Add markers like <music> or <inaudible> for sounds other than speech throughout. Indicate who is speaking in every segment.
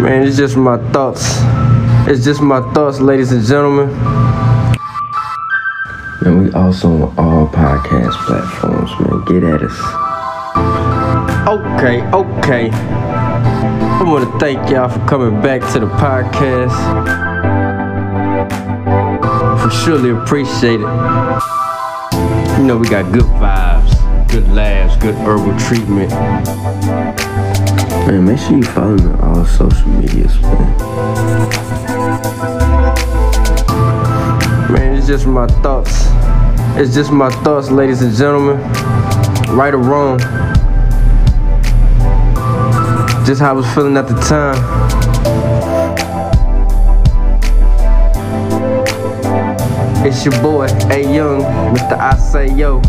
Speaker 1: Man, it's just my thoughts. It's just my thoughts, ladies and gentlemen. Man, we also on all podcast platforms, man. Get at us. Okay, okay. I want to thank y'all for coming back to the podcast. We surely appreciate it. You know, we got good vibes, good laughs, good herbal treatment. Man, make sure you follow me on all social medias, man. Man, it's just my thoughts. It's just my thoughts, ladies and gentlemen. Right or wrong. Just how I was feeling at the time. It's your boy, A Young, Mr. I Say Yo.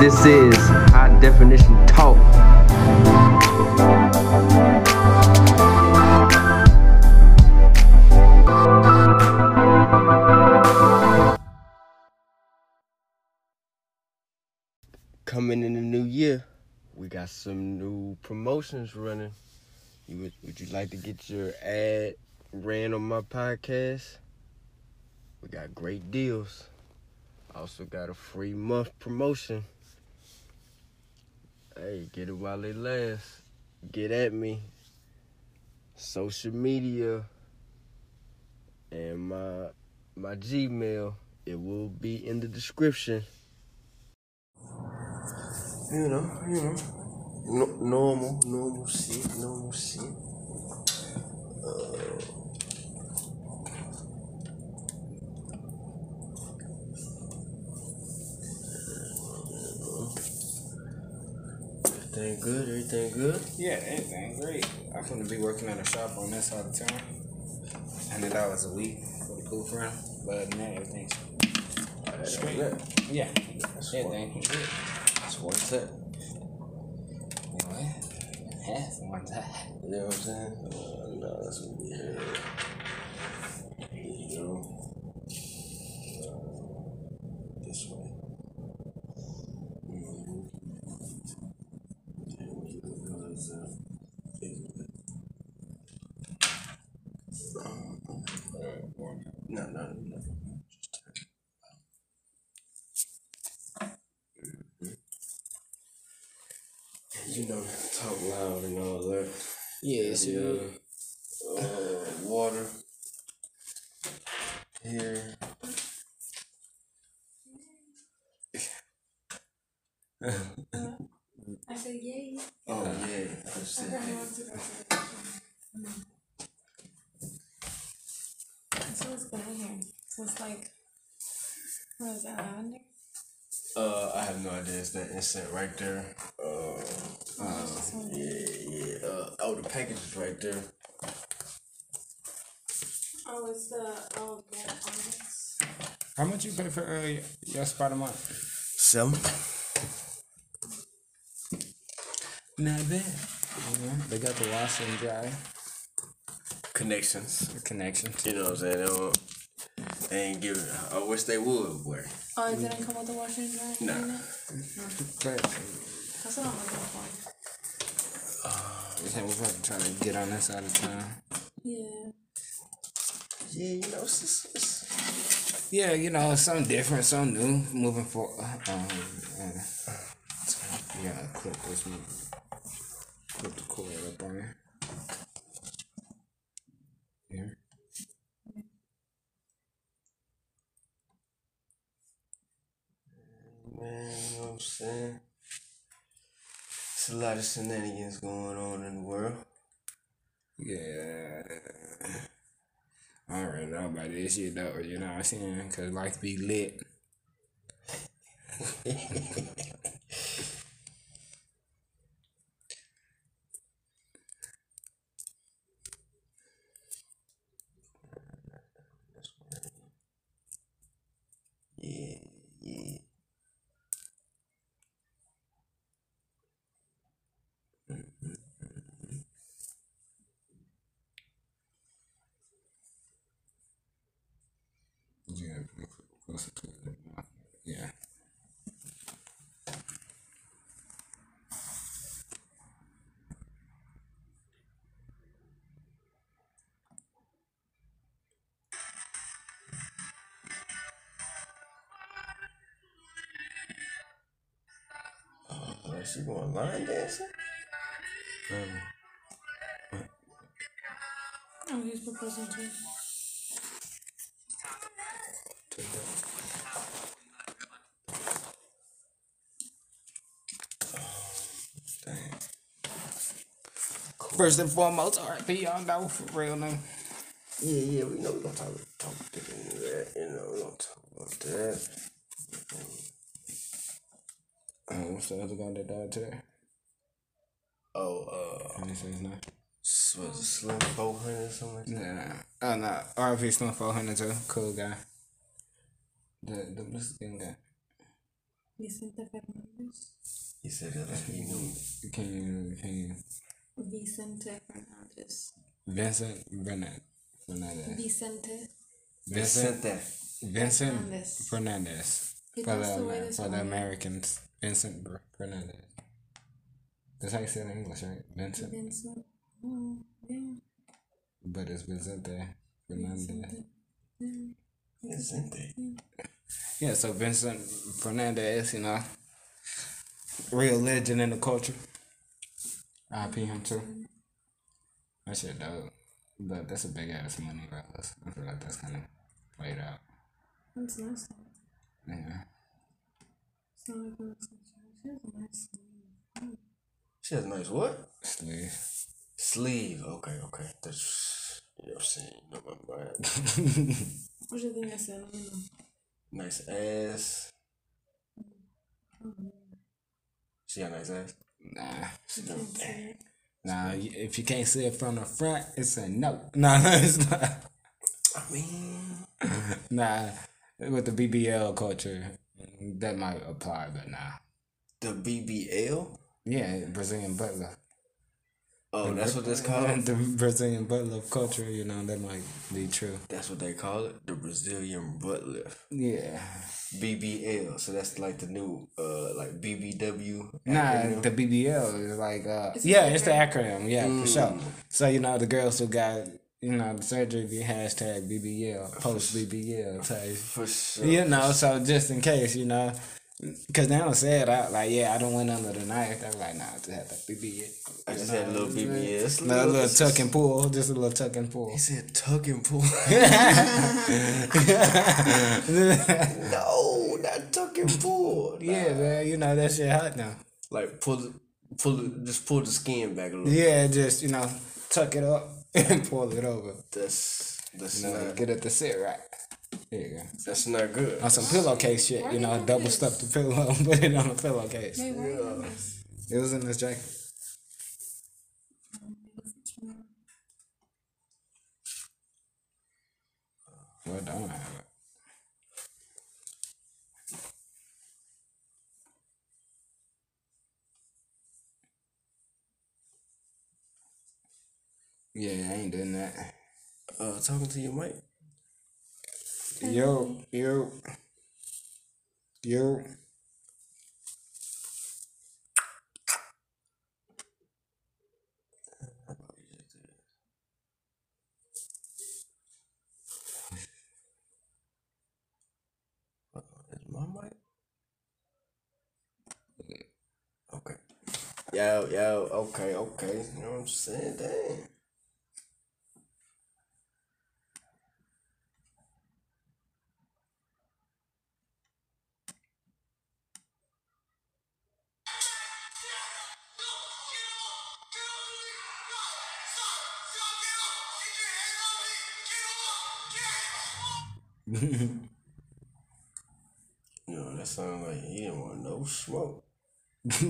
Speaker 1: This is Definition Talk. Coming in the new year, we got some new promotions running. You would, would you like to get your ad ran on my podcast? We got great deals. Also got a free month promotion. Hey, get it while it lasts. Get at me. Social media and my my Gmail. It will be in the description. You know, you know, no, normal, normal shit, normal shit. Uh, Everything good? Everything good?
Speaker 2: Yeah, everything great. I'm gonna be working at a shop on this side of town. Hundred dollars a week for the cool friend. But other than that, everything's straight.
Speaker 1: That's
Speaker 2: Yeah,
Speaker 1: That's
Speaker 2: everything good.
Speaker 1: That's.
Speaker 2: You know what? Half one time.
Speaker 1: You know what I'm saying? Uh, no, that's what we you go. Uh, this way. Mhm. There we go. How's that? No, no, no. Just turn it. You know, talk loud and all that.
Speaker 2: Yeah,
Speaker 1: Yeah. Uh, water. Here.
Speaker 3: I said yay.
Speaker 1: Oh yeah. I said
Speaker 3: Okay,
Speaker 1: that.
Speaker 3: one, two, three. So what's going here? So it's like, what is that, lavender?
Speaker 1: Uh, I have no idea. It's that insect right there. Uh, um, yeah, yeah. Uh, oh, the package is right there.
Speaker 3: Oh, it's the, oh, yeah, onyx.
Speaker 2: how much you pay for uh, your spot a month?
Speaker 1: Seven.
Speaker 2: Not bad. You know, they got the wash and dry
Speaker 1: Connections.
Speaker 2: connections.
Speaker 1: You know what I'm saying? They, don't, they ain't giving. I wish they would, boy.
Speaker 3: Oh, it didn't come with the washer and dry?
Speaker 1: Nah.
Speaker 3: unit? That's what I'm looking for.
Speaker 2: yeah, we're about to try to get on this side of town.
Speaker 3: Yeah.
Speaker 1: Yeah, you know, it's, it's, it's
Speaker 2: Yeah, you know, something different, something new, moving forward. Um, uh, yeah, clip this one. Clip the cord up on there. Here.
Speaker 1: Man, you know what I'm saying? It's a lot of shenanigans going on in the world.
Speaker 2: Yeah. I already know about this shit though, you know what I'm saying? Cause life be lit. <laughs>
Speaker 1: she going line dancing?
Speaker 2: Um,
Speaker 3: Oh, he's proposing to.
Speaker 2: take that.
Speaker 1: Dang.
Speaker 2: First and foremost, RP, y'all know for real now.
Speaker 1: Yeah, yeah, we know we gonna talk talk different than that. You know, we gonna talk about that.
Speaker 2: Uh, what's the other guy that died today?
Speaker 1: Oh, uh,
Speaker 2: Can you say his name?
Speaker 1: was it Slim 400 or something like that?
Speaker 2: Nah, oh no, RP Slim 400 too, cool guy. The the Mexican guy.
Speaker 3: Vicente Fernandez.
Speaker 1: He said that like he knew.
Speaker 2: Can you can you
Speaker 3: Vicente Fernandez.
Speaker 2: Vincent Bernard Fernandez.
Speaker 3: Vicente.
Speaker 2: Vincent. Vincent
Speaker 3: Fernandez.
Speaker 2: Fernandez. For the for the
Speaker 3: morning.
Speaker 2: Americans, Vincent Br- Fernandez. That's how you say it in English, right? Vincent,
Speaker 3: Vincent. Oh, yeah.
Speaker 2: but it's Vincente Fernandez.
Speaker 3: Vicente.
Speaker 1: Isn't?
Speaker 2: Yeah, so Vincent Fernandez, you know, real legend in the culture. I IP him too. That shit dope. But that's a big ass money. I feel like that's kind of played out.
Speaker 3: That's nice.
Speaker 2: Yeah.
Speaker 3: It's not like a She has a nice name.
Speaker 1: She has a nice what?
Speaker 2: Sleeve.
Speaker 1: Sleeve. Okay, okay. That's, you know what I'm saying? You know my mind.
Speaker 3: What do you think I said? I don't know.
Speaker 1: nice ass. She got nice ass.
Speaker 2: Nah.
Speaker 1: She got
Speaker 3: Can't say.
Speaker 2: Nah, if you can't see it from the front, it's a no. <laughs> Nah, it's not.
Speaker 1: I mean, <laughs>
Speaker 2: Nah, with the BBL culture, that might apply, but nah.
Speaker 1: the BBL.
Speaker 2: Yeah, Brazilian butler.
Speaker 1: Oh, that's what that's <laughs> called.
Speaker 2: the Brazilian butler culture, you know, that might be true.
Speaker 1: That's what they call it. The Brazilian butt lift.
Speaker 2: Yeah.
Speaker 1: BBL. So that's like the new, uh, like BBW.
Speaker 2: Nah,
Speaker 1: acronym.
Speaker 2: the BBL is like, uh,
Speaker 3: It's a
Speaker 2: yeah, it's the
Speaker 3: acronym.
Speaker 2: acronym, yeah, for sure. So, you know, the girls who got, you know, the surgery be hashtag BBL, post BBL type.
Speaker 1: for sure.
Speaker 2: You know, so just in case, you know, because they don't say it out like, yeah, I don't went under the knife. They're like, nah, I just had that BBL.
Speaker 1: I just had a little BBL. It's
Speaker 2: A little, little tuck and pull, just a little tuck and pull.
Speaker 1: He said tuck and pull. <laughs> no, not tuck and pull.
Speaker 2: Yeah, man, you know, that shit hot now.
Speaker 1: Like pull, pull, just pull the skin back a little.
Speaker 2: Yeah, just, you know, tuck it up and pull it over.
Speaker 1: That's that's
Speaker 2: You know,
Speaker 1: not
Speaker 2: get it to sit right. There you go.
Speaker 1: that's not good.
Speaker 2: On some pillowcase shit, you know, double stuff the pillow, <laughs> put it on a pillowcase.
Speaker 3: Hey, where are this?
Speaker 2: It was in this jacket. Well done. Yeah, I ain't doing that.
Speaker 1: Uh, talking to your mic.
Speaker 2: Yo, yo, yo.
Speaker 1: Is my mic? Okay. Yo, yo, okay, okay. You know what I'm saying? Dang.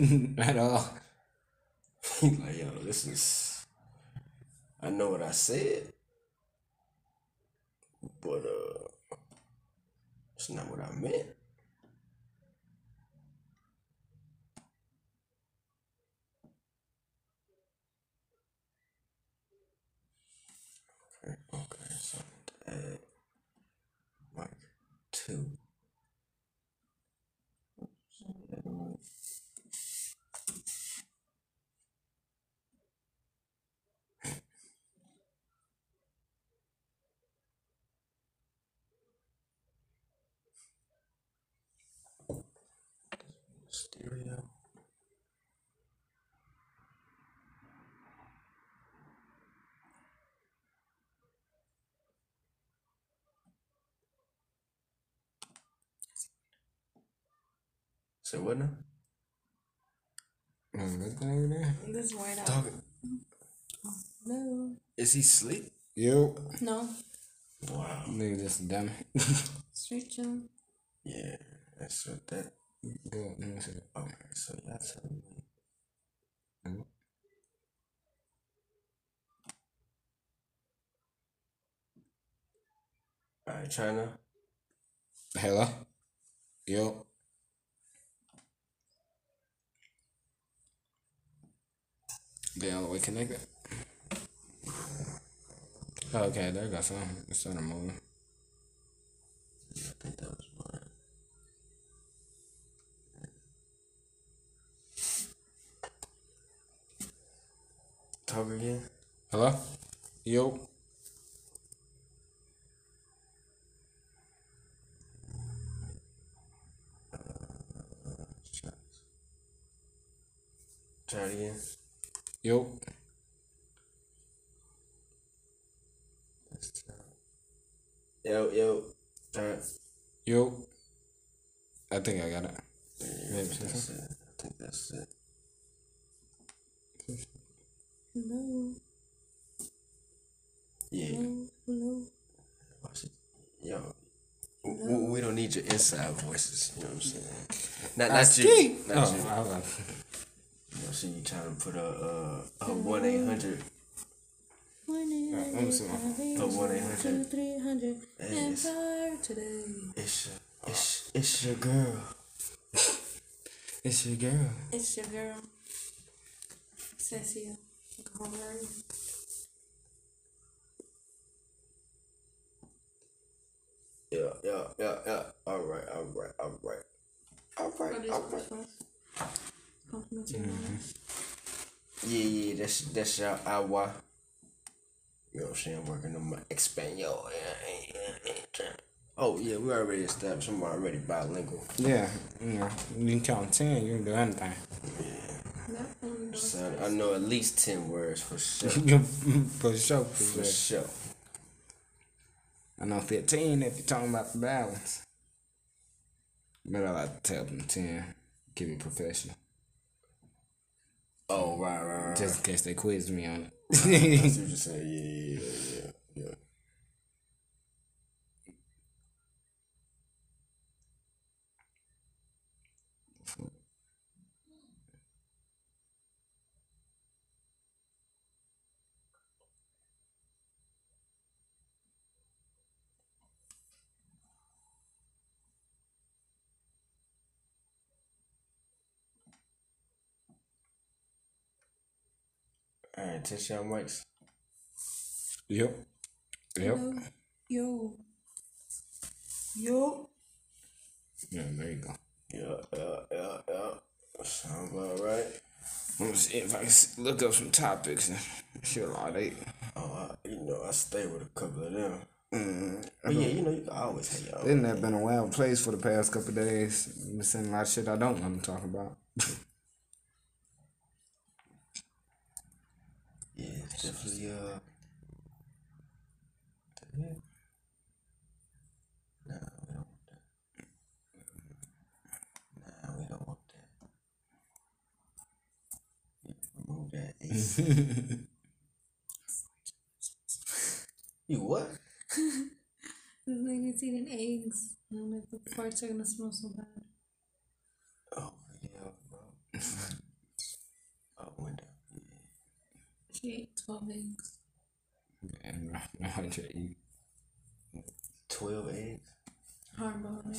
Speaker 1: <laughs>
Speaker 2: At all.
Speaker 1: He <laughs> like, yo, this is. I know what I said, but uh, it's not what I meant. Stereo. So what now?
Speaker 2: There's nothing over there.
Speaker 3: This is white out.
Speaker 1: Talking.
Speaker 3: No.
Speaker 1: Is he asleep?
Speaker 2: Yep.
Speaker 3: No.
Speaker 1: Wow.
Speaker 2: Nigga, that's dumb. <laughs>
Speaker 3: Straight chilling.
Speaker 1: Yeah, that's what that.
Speaker 2: Me see.
Speaker 1: Okay, so tell me.
Speaker 2: Mm.
Speaker 1: All right, China.
Speaker 2: Hello? Yo. They all the way connected? Okay, there got some. It's on the moving.
Speaker 1: I think that was again.
Speaker 2: Hello? Yo.
Speaker 1: Try it again.
Speaker 2: Yo.
Speaker 1: Yo, yo. Try it.
Speaker 2: Yo. I think I got it. Maybe
Speaker 1: that's it. I think that's it.
Speaker 3: Hello.
Speaker 1: Yeah.
Speaker 3: Hello. Hello.
Speaker 1: Watch it. Yo. We, we don't need your inside voices. You know what I'm saying? Not, not you. Not
Speaker 2: Oh,
Speaker 1: you.
Speaker 2: I was
Speaker 1: You know, see you trying to put a a one eight hundred.
Speaker 3: One eight
Speaker 2: let me see my-
Speaker 1: A one eight hundred.
Speaker 3: three hundred.
Speaker 1: Hey, it's,
Speaker 3: Empire today.
Speaker 1: it's your it's <laughs> it's your girl.
Speaker 2: It's your girl.
Speaker 3: It's your girl. Cecilia. How?
Speaker 1: Yeah, yeah, yeah, yeah. All right, all right, all right, all right,
Speaker 3: all right.
Speaker 1: all
Speaker 3: the
Speaker 1: right.
Speaker 3: response? Compliment your mom. Mm-hmm.
Speaker 1: Yeah, yeah, that's that's your agua. You know what I'm saying? Working on my Espanol. Yeah, I ain't, I ain't trying. Oh yeah, we already established. I'm already bilingual.
Speaker 2: Yeah, you know, you can count 10, you can do anything.
Speaker 3: That one does.
Speaker 1: So I know at least ten words for sure. <laughs>
Speaker 2: for sure,
Speaker 1: For
Speaker 2: for sure.
Speaker 1: sure.
Speaker 2: I know 15 if you're talking about the balance. But I like to tell them 10. Keep it professional.
Speaker 1: Oh right, right, right.
Speaker 2: Just in case they quiz me on
Speaker 1: I see
Speaker 2: it.
Speaker 1: what you're <laughs> saying. Yeah, yeah, yeah, yeah, All right, test your mics.
Speaker 2: yep. Yep.
Speaker 3: Hello. Yo. Yo.
Speaker 2: Yeah, there you go.
Speaker 1: Yeah, yeah, yeah, yeah. Sound about right.
Speaker 2: Let me see if I can look up some topics and <laughs> shit like that.
Speaker 1: Oh, I, you know, I stay with a couple of them.
Speaker 2: Mm,
Speaker 1: But yeah, you know, you can always have your own.
Speaker 2: Isn't that been a wild place for the past couple days? Been saying a lot of shit I don't want to talk about. <laughs>
Speaker 1: Yeah, it's definitely uh. Yeah. Nah, we don't want that. Nah, we don't want that. Yeah, remove that. <laughs> AC. you what? <laughs>
Speaker 3: This nigga's eating eggs. And like the farts are gonna smell so bad.
Speaker 1: Oh yeah, bro. oh, window. Yeah.
Speaker 3: She ate 12 eggs.
Speaker 2: And to eat.
Speaker 1: Twelve eggs.
Speaker 3: Hard-boiled egg.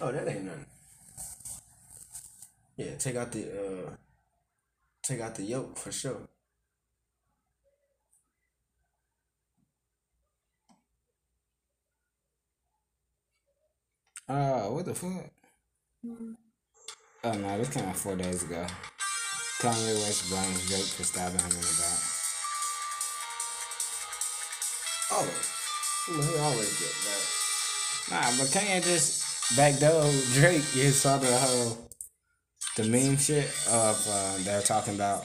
Speaker 1: Oh, that ain't nothing. Yeah, take out the uh, take out the yolk for sure.
Speaker 2: Oh, what the fuck?
Speaker 3: Mm.
Speaker 2: Oh no, this came out four days ago. Kanye West blames Drake for stabbing him in the back.
Speaker 1: Oh, you know he always get that.
Speaker 2: Nah, but Kanye just backdoored Drake. You saw the whole the meme shit of uh, they're talking about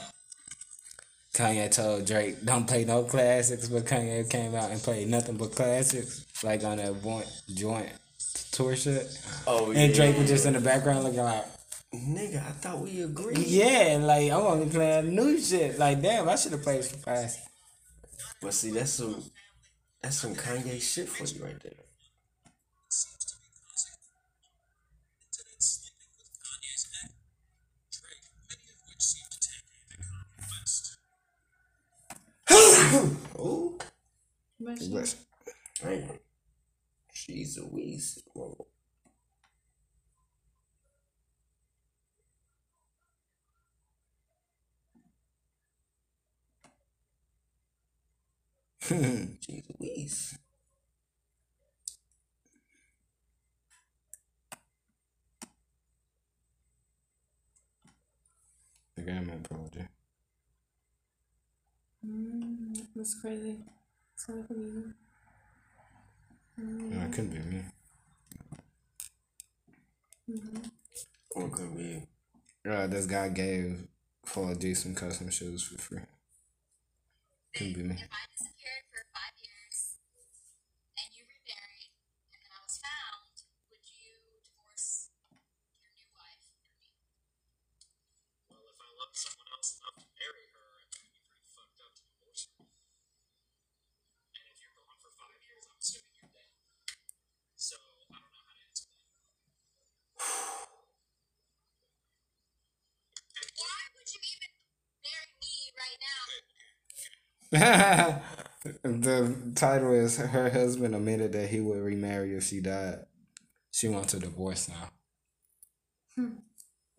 Speaker 2: Kanye told Drake don't play no classics, but Kanye came out and played nothing but classics, like on that joint joint tour shit.
Speaker 1: Oh yeah.
Speaker 2: And Drake was just in the background looking like,
Speaker 1: Nigga, I thought we agreed.
Speaker 2: yeah, like I'm only playing new shit. Like, damn, I should have played some fast.
Speaker 1: But see, that's some that's some Kanye shit for you right there. <coughs> Ooh,
Speaker 3: But she-
Speaker 2: But
Speaker 1: man. She's a weasel. Whoa. She's a weasel.
Speaker 2: the game apology.
Speaker 3: Mm, that's crazy. So it could be you.
Speaker 2: No, it couldn't be me.
Speaker 1: What could be?
Speaker 2: Uh, this guy gave Paul D some custom shoes for free. Couldn't be me.
Speaker 4: If I disappeared for five years and you remarried and then I was found, would you divorce your new wife for me?
Speaker 5: Well, if I loved someone else enough to marry her, it would be pretty fucked up to divorce her. And if you're gone for five years, I'm assuming you're dead. So I don't know how to answer that.
Speaker 4: Why would you even marry me right now?
Speaker 2: The title is her husband admitted that he would remarry if she died. She wants a divorce now.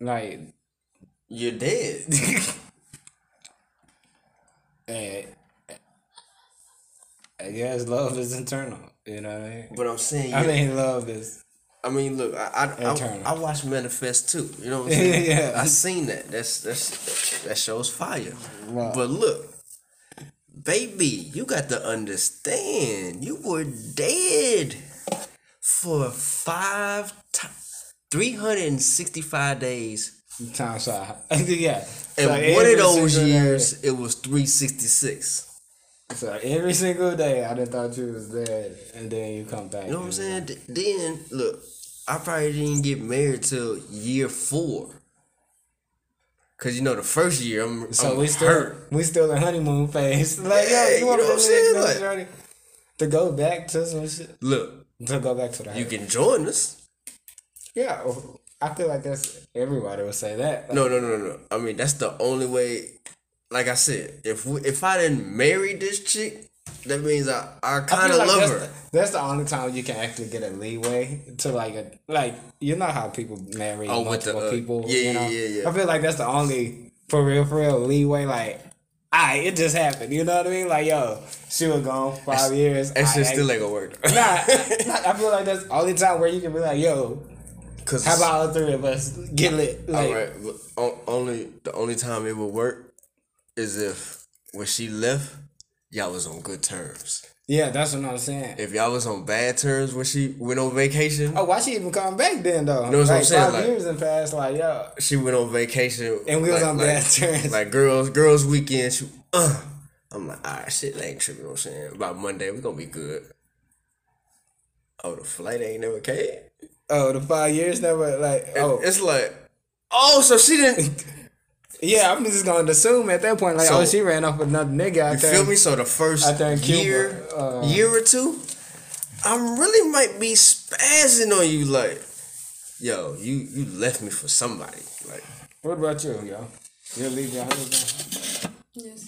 Speaker 2: Like,
Speaker 1: You're dead. <laughs>
Speaker 2: eh, I guess love is internal. You know what I mean?
Speaker 1: but I'm saying,
Speaker 2: I mean, love is.
Speaker 1: I mean, look, I I. I, I watched Manifest too. You know what I'm <laughs> saying?
Speaker 2: Yeah.
Speaker 1: I seen that. That's that's that shows fire.
Speaker 2: Wow.
Speaker 1: But look, baby, you got to understand. You were dead for five ti three hundred and sixty five days,
Speaker 2: Time shot. <laughs> yeah.
Speaker 1: and
Speaker 2: So
Speaker 1: one of those
Speaker 2: single day-
Speaker 1: years it was three sixty six.
Speaker 2: So every single day, I done thought you was dead, and then you come back.
Speaker 1: You know what I'm saying? Th- Then look, I probably didn't get married till year four. Cause you know the first year I'm,
Speaker 2: So
Speaker 1: I'm
Speaker 2: we still
Speaker 1: hurt.
Speaker 2: we still in honeymoon phase. <laughs> Like
Speaker 1: Yeah,
Speaker 2: yo,
Speaker 1: you
Speaker 2: you want
Speaker 1: know what I'm
Speaker 2: to
Speaker 1: saying? Like-
Speaker 2: journey to go back to some shit.
Speaker 1: Look,
Speaker 2: To go back to the
Speaker 1: you can join us.
Speaker 2: yeah. Oh, I feel like that's everybody would say that.
Speaker 1: No, no, no, no. I mean that's the only way. Like I said, if we, if I didn't marry this chick, that means I I kind of
Speaker 2: like
Speaker 1: love
Speaker 2: that's
Speaker 1: her.
Speaker 2: The, that's the only time you can actually get a leeway to like a like you know how people marry
Speaker 1: Oh, with the,
Speaker 2: multiple
Speaker 1: uh,
Speaker 2: people.
Speaker 1: yeah,
Speaker 2: you know?
Speaker 1: yeah, yeah.
Speaker 2: I feel like that's the only for real, for real leeway. Like, I it just happened. You know what I mean? Like, yo, she was gone five years.
Speaker 1: That shit
Speaker 2: aight,
Speaker 1: still ain't gonna work. <laughs>
Speaker 2: Nah, I feel like that's the only time where you can be like, yo,
Speaker 1: Cause
Speaker 2: how about all three of us get lit? Like,
Speaker 1: all right, only the only time it would work is if when she left, y'all was on good terms.
Speaker 2: Yeah, that's what I'm saying.
Speaker 1: If y'all was on bad terms when she went on vacation,
Speaker 2: Oh, why she even come back then though?
Speaker 1: You know what I'm
Speaker 2: like
Speaker 1: saying?
Speaker 2: five
Speaker 1: Like-
Speaker 2: years and past, like yo,
Speaker 1: she went on vacation
Speaker 2: and we was
Speaker 1: like-
Speaker 2: on
Speaker 1: like-
Speaker 2: bad terms.
Speaker 1: Like girls, girls weekend. She, uh, I'm like, all right, shit, ain't tripping. You know what I'm saying? About Monday, we gonna be good. Oh, the flight ain't never came.
Speaker 2: oh, the five years never like oh
Speaker 1: it's like, oh, so she didn't. <laughs>
Speaker 2: yeah. I'm just gonna assume at that point like
Speaker 1: So-
Speaker 2: oh she ran off with another nigga out
Speaker 1: You
Speaker 2: there.
Speaker 1: feel me? So the first
Speaker 2: Out Cuba,
Speaker 1: year,
Speaker 2: uh,
Speaker 1: year or two, I really might be spazzing on you. Like, yo, you you left me for somebody. Like,
Speaker 2: What about you, yo? You leave your husband?
Speaker 3: Yes.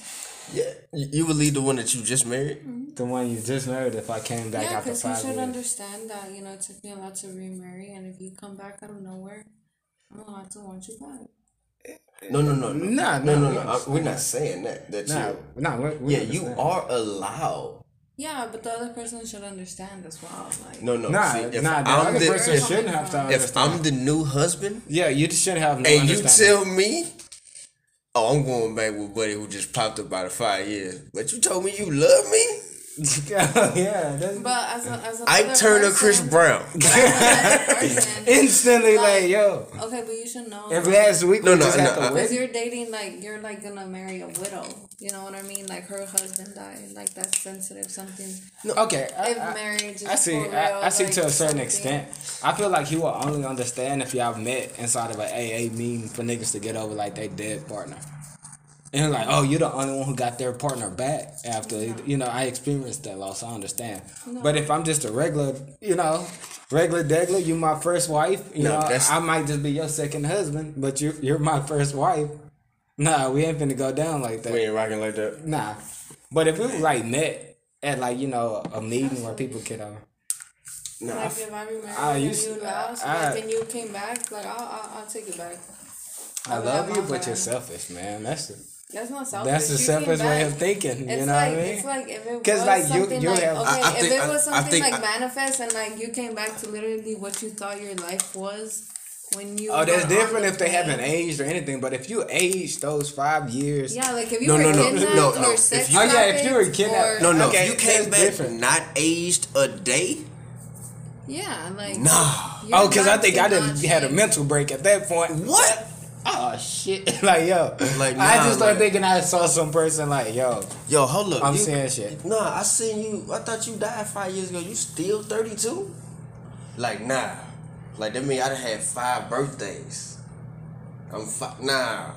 Speaker 1: yeah, you, you would leave the one that you just married.
Speaker 2: The one you just married. If I came back
Speaker 3: Yeah,
Speaker 2: after
Speaker 3: because you
Speaker 2: five
Speaker 3: should
Speaker 2: years.
Speaker 3: understand that, you know, it took me a lot to remarry, and if you come back out of nowhere, I'm allowed to want you back.
Speaker 1: No, no, no, no,
Speaker 2: Nah,
Speaker 1: no, no,
Speaker 2: nah,
Speaker 1: no. Uh, we're not saying that. That
Speaker 2: Nah,
Speaker 1: you,
Speaker 2: nah. We, we
Speaker 1: yeah, you are allowed.
Speaker 3: Yeah, but the other person should understand as well. Like,
Speaker 1: No, no.
Speaker 2: Nah,
Speaker 1: see, if
Speaker 2: nah. The
Speaker 1: I'm
Speaker 2: other
Speaker 1: the,
Speaker 2: person
Speaker 1: if,
Speaker 2: shouldn't have to
Speaker 1: if
Speaker 2: understand.
Speaker 1: I'm the new husband
Speaker 2: yeah, you shouldn't have no
Speaker 1: and you tell me, oh, I'm going back with buddy who just popped up out of five years, but you told me you love me. <laughs>
Speaker 2: yeah, that's
Speaker 3: But as a as a
Speaker 1: Ike Turner, Chris Brown.
Speaker 3: person, <laughs>
Speaker 2: instantly like,
Speaker 3: Like-
Speaker 2: yo.
Speaker 3: okay, but you should know.
Speaker 2: If last week
Speaker 1: No,
Speaker 2: we
Speaker 1: no,
Speaker 2: just
Speaker 1: no,
Speaker 2: had
Speaker 1: I-
Speaker 2: the
Speaker 3: uh,
Speaker 2: Because
Speaker 3: you're dating like you're like gonna marry a widow. You know what I mean? Like her husband died. Like that's sensitive. Something.
Speaker 2: Okay, I,
Speaker 3: If
Speaker 2: I-
Speaker 3: marriage is
Speaker 2: I see.
Speaker 3: real,
Speaker 2: I, I see
Speaker 3: like,
Speaker 2: to a certain
Speaker 3: something-
Speaker 2: extent. I feel like he will only understand if y'all met inside of an AA meeting for niggas to get over like they dead partner. And like, oh, you're the only one who got their partner back after you know I experienced that loss. I understand. But if I'm just a regular, you know, regular degler, you my first wife. You
Speaker 1: No,
Speaker 2: know,
Speaker 1: that's-
Speaker 2: I might just be your second husband, but you you're my first wife. Nah, we ain't finna go down like that.
Speaker 1: We ain't rocking like that.
Speaker 2: Nah, but if we like met at like you know a meeting where people could uh,
Speaker 1: Nah, I
Speaker 3: Like
Speaker 1: f-
Speaker 3: if I remarried
Speaker 2: Ah, you
Speaker 3: and you lost,
Speaker 2: ah.
Speaker 3: like, and you came back, like I'll I'll, I'll take it back.
Speaker 2: I
Speaker 3: would
Speaker 2: love you,
Speaker 3: my
Speaker 2: but you're selfish, man. That's the
Speaker 3: That's not selfish.
Speaker 2: that's the
Speaker 3: You came
Speaker 2: selfish way
Speaker 3: back.
Speaker 2: of thinking.
Speaker 3: It's
Speaker 2: You know
Speaker 3: like
Speaker 2: what I mean?
Speaker 3: it's like if it
Speaker 2: 'Cause,
Speaker 3: was
Speaker 2: like, you-
Speaker 3: something
Speaker 2: you
Speaker 3: like
Speaker 2: have-
Speaker 3: okay,
Speaker 1: I- I
Speaker 3: if
Speaker 1: think-
Speaker 3: it
Speaker 1: I-
Speaker 3: was
Speaker 1: I
Speaker 3: something
Speaker 1: think
Speaker 3: like
Speaker 1: I-
Speaker 3: manifest and like you came back to literally what you thought your life was when you.
Speaker 2: oh, that's
Speaker 3: were on
Speaker 2: different
Speaker 3: the
Speaker 2: if they haven't aged or anything. But if you aged those five years,
Speaker 3: Yeah, like if you
Speaker 1: No,
Speaker 3: were
Speaker 1: no, no,
Speaker 3: kidnapped
Speaker 1: no, no.
Speaker 3: or
Speaker 1: If
Speaker 3: sex
Speaker 2: you- Oh, yeah, if you were kidnapped-
Speaker 3: or-
Speaker 1: no, no.
Speaker 2: Okay,
Speaker 1: if you came back
Speaker 2: different.
Speaker 1: not aged a day,
Speaker 3: Yeah, like
Speaker 1: nah.
Speaker 3: your
Speaker 2: oh, because I think I
Speaker 3: did not
Speaker 2: had a mental break at that point.
Speaker 1: What?
Speaker 2: Oh shit! <laughs> like yo,
Speaker 1: Like,
Speaker 2: I just started
Speaker 1: like-
Speaker 2: thinking I saw some person like yo.
Speaker 1: Yo, hold up.
Speaker 2: I'm
Speaker 1: you,
Speaker 2: saying shit.
Speaker 1: Nah, I seen you. I thought you died five years ago. You still 32? Like, nah. Like, that mean I done had five birthdays. I'm fi- Nah.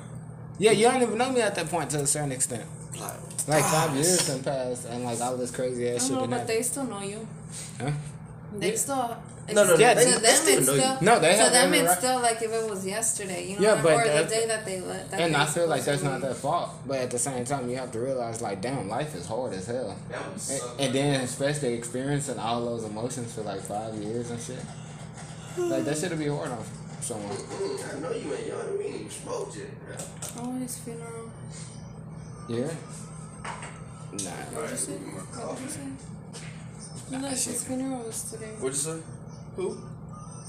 Speaker 2: Yeah, you don't even know me at that point to a certain extent.
Speaker 1: Like,
Speaker 2: Like
Speaker 1: ah,
Speaker 2: five years have passed, and like all this crazy ass
Speaker 3: I
Speaker 2: shit
Speaker 3: know, but
Speaker 2: happen.
Speaker 3: they still know you.
Speaker 2: Huh?
Speaker 3: They still.
Speaker 1: No, no, no,
Speaker 2: Yeah,
Speaker 3: to
Speaker 2: they-
Speaker 3: them
Speaker 1: they still
Speaker 3: it's
Speaker 1: know you.
Speaker 3: still
Speaker 2: No, they
Speaker 3: to
Speaker 2: have
Speaker 3: them it's
Speaker 2: right-
Speaker 3: still like if it was yesterday, you know,
Speaker 2: Yeah, but
Speaker 3: or the day that they let. That
Speaker 2: And
Speaker 3: they
Speaker 2: I feel like that's not their fault. But at the same time, you have to realize, like, damn, life is hard as hell.
Speaker 1: That would
Speaker 2: And,
Speaker 1: suck.
Speaker 2: and then, especially experiencing all those emotions for like five years and shit. Like, that should be hard on someone.
Speaker 1: I know you ain't young. We ain't smoked yet.
Speaker 3: Oh, his funeral.
Speaker 2: Yeah? Nah.
Speaker 3: No,
Speaker 2: Nah,
Speaker 3: his funeral was today.
Speaker 1: What'd you say? Who?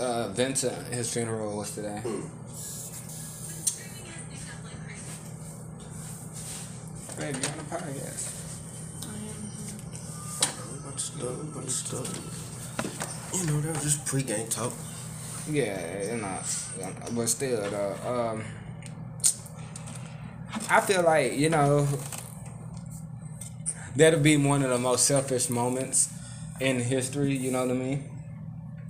Speaker 2: Uh, Vincent, his funeral was today. Who? Baby, you're on a podcast.
Speaker 1: A bunch of stuff, a bunch stuff. You know, that was just pregame talk.
Speaker 2: Yeah, you know, but still, though, um, I feel like you know that'll be one of the most selfish moments in history. You know what I mean?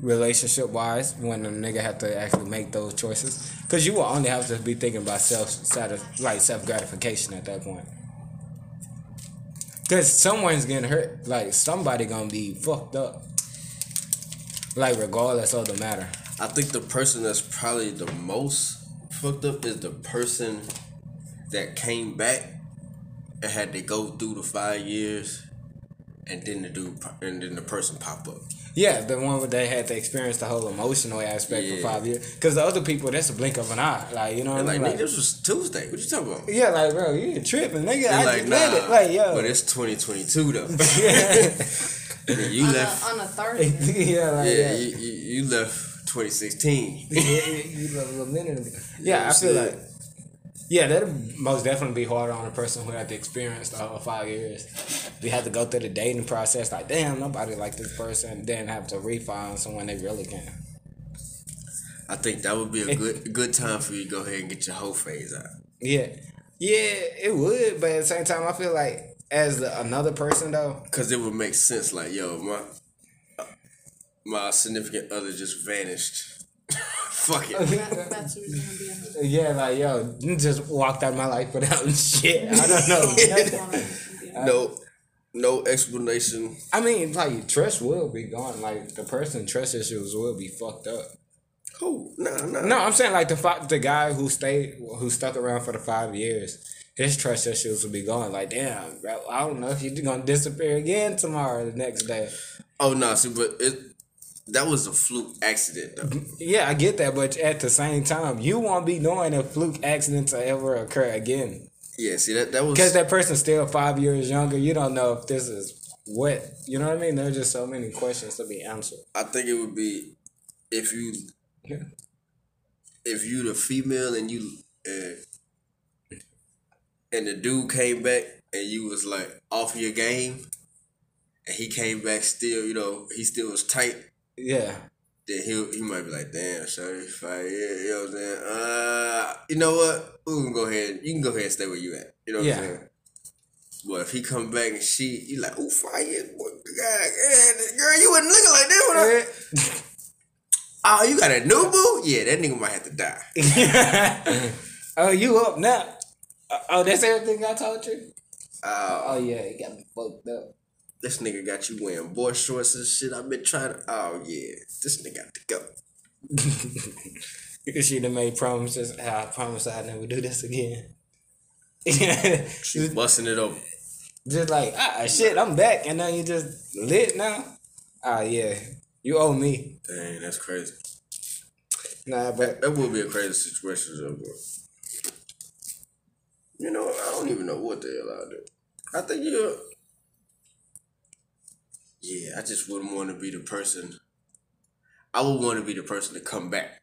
Speaker 2: Relationship wise, when a nigga have to actually make those choices, because you will only have to be thinking about self satis- like self gratification at that point. Cause someone's getting hurt, like somebody gonna be fucked up. Like regardless of the matter.
Speaker 1: I think the person that's probably the most fucked up is the person that came back and had to go through the five years, and then the dude and then the person pop up.
Speaker 2: Yeah, the one where they had to experience the whole emotional aspect for five years. Because the other people, that's a blink of an eye. Like, you know what
Speaker 1: And
Speaker 2: I
Speaker 1: like,
Speaker 2: mean?
Speaker 1: nigga,
Speaker 2: Like,
Speaker 1: this was Tuesday. What you talking about?
Speaker 2: yeah, like, bro, you tripping, nigga.
Speaker 1: And
Speaker 2: I
Speaker 1: like,
Speaker 2: just did it. Like, yo.
Speaker 1: but it's 2022 though. <laughs> And you
Speaker 3: on
Speaker 1: left.
Speaker 3: a on a Thursday. <laughs>
Speaker 2: yeah, like,
Speaker 1: yeah,
Speaker 2: yeah.
Speaker 1: You, you, you left 2016. <laughs>
Speaker 2: yeah, you love a little minute ago. Yeah, I feel
Speaker 1: I'm
Speaker 2: like. Yeah, that'd most definitely be harder on a person who had to experience the whole five years. They had to go through the dating process, like, damn, nobody like this person, then have to re-find someone they really can.
Speaker 1: I think that would be a <laughs> good good time for you to go ahead and get your whole phase out.
Speaker 2: Yeah, yeah, it would, but at the same time, I feel like as the, another person though,
Speaker 1: Cause it would make sense. Like, yo, my my significant other just vanished. Fuck it.
Speaker 3: That, that's who's gonna be.
Speaker 2: yeah, like yo, just walked out of my life without <laughs> shit. I don't know. <laughs>
Speaker 1: No, no explanation.
Speaker 2: I mean, like trust will be gone. Like the person trust issues will be fucked up.
Speaker 1: Who? Nah, nah.
Speaker 2: No, I'm saying like the fi- the guy who stayed who stuck around for the five years, his trust issues will be gone. Like damn, bro, I don't know if you're gonna disappear again tomorrow or the next day.
Speaker 1: Oh no, see, but it that was a fluke accident though.
Speaker 2: Yeah, I get that, but at the same time, you won't be knowing if fluke accidents will ever occur again.
Speaker 1: Yeah, see that that was
Speaker 2: Because that person's still five years younger, you don't know if this is what you know what I mean. There's just so many questions to be answered.
Speaker 1: I think it would be if you
Speaker 2: Yeah.
Speaker 1: if you the female and you uh, and the dude came back and you was like off your game and he came back still, you know, he still was tight.
Speaker 2: Yeah.
Speaker 1: Then he he might be like, damn, sorry, fire, yeah, you know what I'm saying? Uh, you know what? We can go ahead. You can go ahead and stay where you at. You know what
Speaker 2: Yeah.
Speaker 1: I'm saying? Well, if he come back and she, you like, oh, fire, boy, God, God, girl, you wasn't looking like that when I. <laughs> Oh, you got a new boo? Yeah, that nigga might have to die. <laughs>
Speaker 2: oh, you up now? Uh, Oh, that's everything I told you.
Speaker 1: Uh,
Speaker 2: Oh yeah, it got me fucked up.
Speaker 1: This nigga got you wearing boy shorts and shit. I've been trying to. Oh yeah, this nigga got to go.
Speaker 2: Because she done made promises. I promise I'd never do this again. <laughs>
Speaker 1: She busting it open.
Speaker 2: just like ah shit, I'm back, and now you just lit now. Ah yeah, you owe me.
Speaker 1: Dang, that's crazy.
Speaker 2: Nah, but
Speaker 1: That would be a crazy situation, though, bro. You know, I don't even know what the hell I'll do. I think you. Yeah, I just wouldn't want to be the person. I would want to be the person to come back.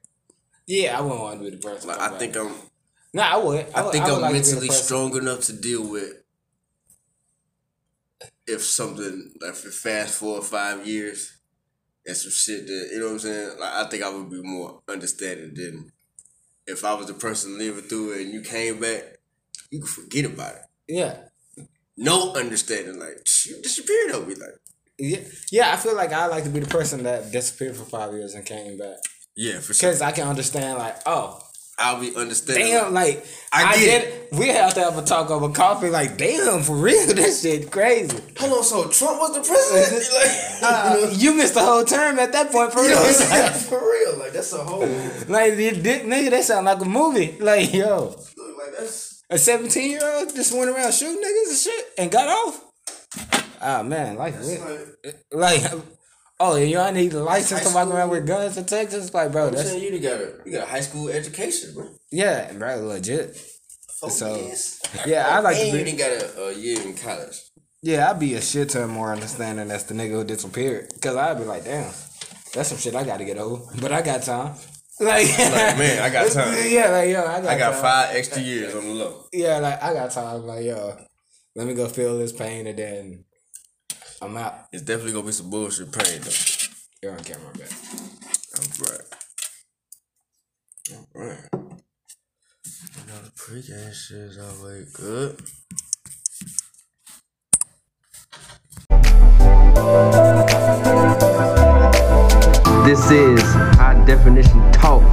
Speaker 2: yeah, I wouldn't want to be the person.
Speaker 1: Like I
Speaker 2: back.
Speaker 1: think I'm.
Speaker 2: Nah, I would.
Speaker 1: I,
Speaker 2: would-
Speaker 1: think
Speaker 2: would
Speaker 1: I'm
Speaker 2: like to be the
Speaker 1: mentally strong enough to deal with if something like for fast four or five years and some shit that you know what I'm saying. Like I think I would be more understanding than if I was the person living through it and you came back. You can forget about it.
Speaker 2: Yeah,
Speaker 1: No understanding, like you disappeared over me, like
Speaker 2: yeah, yeah. I feel like I like to be the person that disappeared for five years and came back
Speaker 1: yeah, for sure.
Speaker 2: because I can understand. Like, oh,
Speaker 1: I'll be understanding.
Speaker 2: damn, like
Speaker 1: I
Speaker 2: I. We have to have a talk over coffee. Like, damn, for real, <laughs> this shit crazy.
Speaker 1: Hold on, so Trump was the president? <laughs> like,
Speaker 2: Uh, you missed the whole term at that point, for
Speaker 1: you
Speaker 2: real.
Speaker 1: know what I'm saying? For real, like that's a whole.
Speaker 2: like, this, nigga, that sound like a movie. <laughs> Like, yo,
Speaker 1: Look, like that's.
Speaker 2: a seventeen year old just went around shooting niggas and shit and got off. Ah man, like,
Speaker 1: that's
Speaker 2: weird.
Speaker 1: like
Speaker 2: like, oh, you all need a license to walk around with guns in Texas? Like, bro,
Speaker 1: I'm
Speaker 2: that's
Speaker 1: saying you got a you got a high school education, bro.
Speaker 2: yeah, bro, legit.
Speaker 1: Four
Speaker 2: So,
Speaker 1: years. <laughs>
Speaker 2: Yeah, I like
Speaker 1: and
Speaker 2: to
Speaker 1: you
Speaker 2: be.
Speaker 1: didn't got a, a year in college.
Speaker 2: Yeah, I'd be a shit ton more understanding as the nigga who disappeared. Cause I'd be like, damn, that's some shit I gotta get over. But I got time. <laughs> Like,
Speaker 1: Like, man, I got <laughs> time.
Speaker 2: Yeah, like yo, I got
Speaker 1: I got
Speaker 2: time.
Speaker 1: five extra years on the low.
Speaker 2: Yeah, like I got time. Like yo, let me go feel this pain and then I'm out.
Speaker 1: It's definitely gonna be some bullshit pain though.
Speaker 2: You're on camera, back.
Speaker 1: Alright. Alright. You know the pregame shit is always good.
Speaker 6: This is High Definition Talk